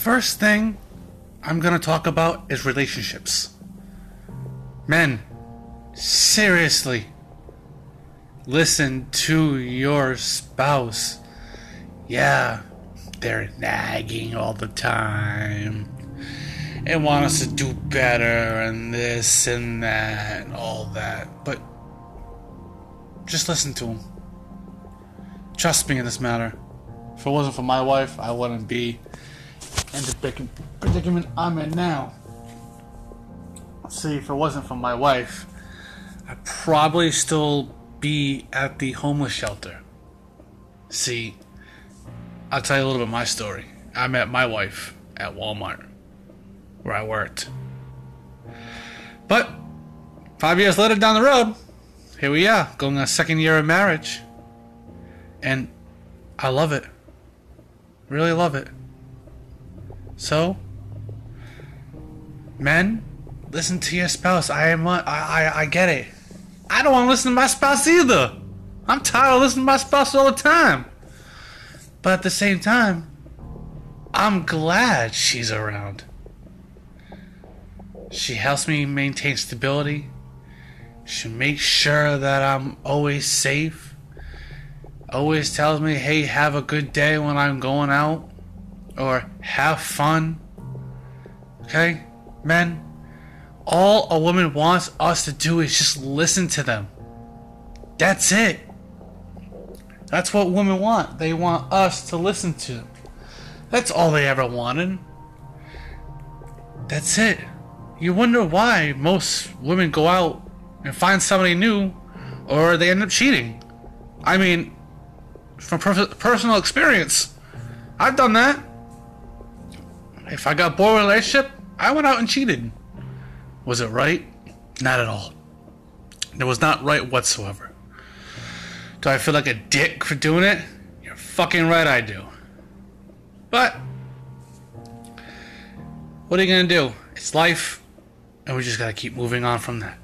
first thing I'm gonna talk about is relationships. Men, seriously, listen to your spouse. Yeah, they're nagging all the time and want us to do better and this and that and all that. But just listen to them. Trust me in this matter. If it wasn't for my wife, I wouldn't be in the predicament I'm in now. See, if it wasn't for my wife, I'd probably still be at the homeless shelter. See, I'll tell you a little bit my story. I met my wife at Walmart, where I worked. But five years later down the road, here we are, going on a second year of marriage. And I love it. Really love it. So, men, listen to your spouse. I am. I, I. I get it. I don't want to listen to my spouse either. I'm tired of listening to my spouse all the time. But at the same time, I'm glad she's around. She helps me maintain stability. She makes sure that I'm always safe. Always tells me, hey, have a good day when I'm going out. Or have fun. Okay? Men, all a woman wants us to do is just listen to them. That's it. That's what women want. They want us to listen to them. That's all they ever wanted. That's it. You wonder why most women go out and find somebody new or they end up cheating. I mean, from per- personal experience, I've done that. If I got bored with a relationship, I went out and cheated. Was it right? Not at all. It was not right whatsoever. Do I feel like a dick for doing it? You're fucking right, I do. But, what are you gonna do? It's life, and we just gotta keep moving on from that.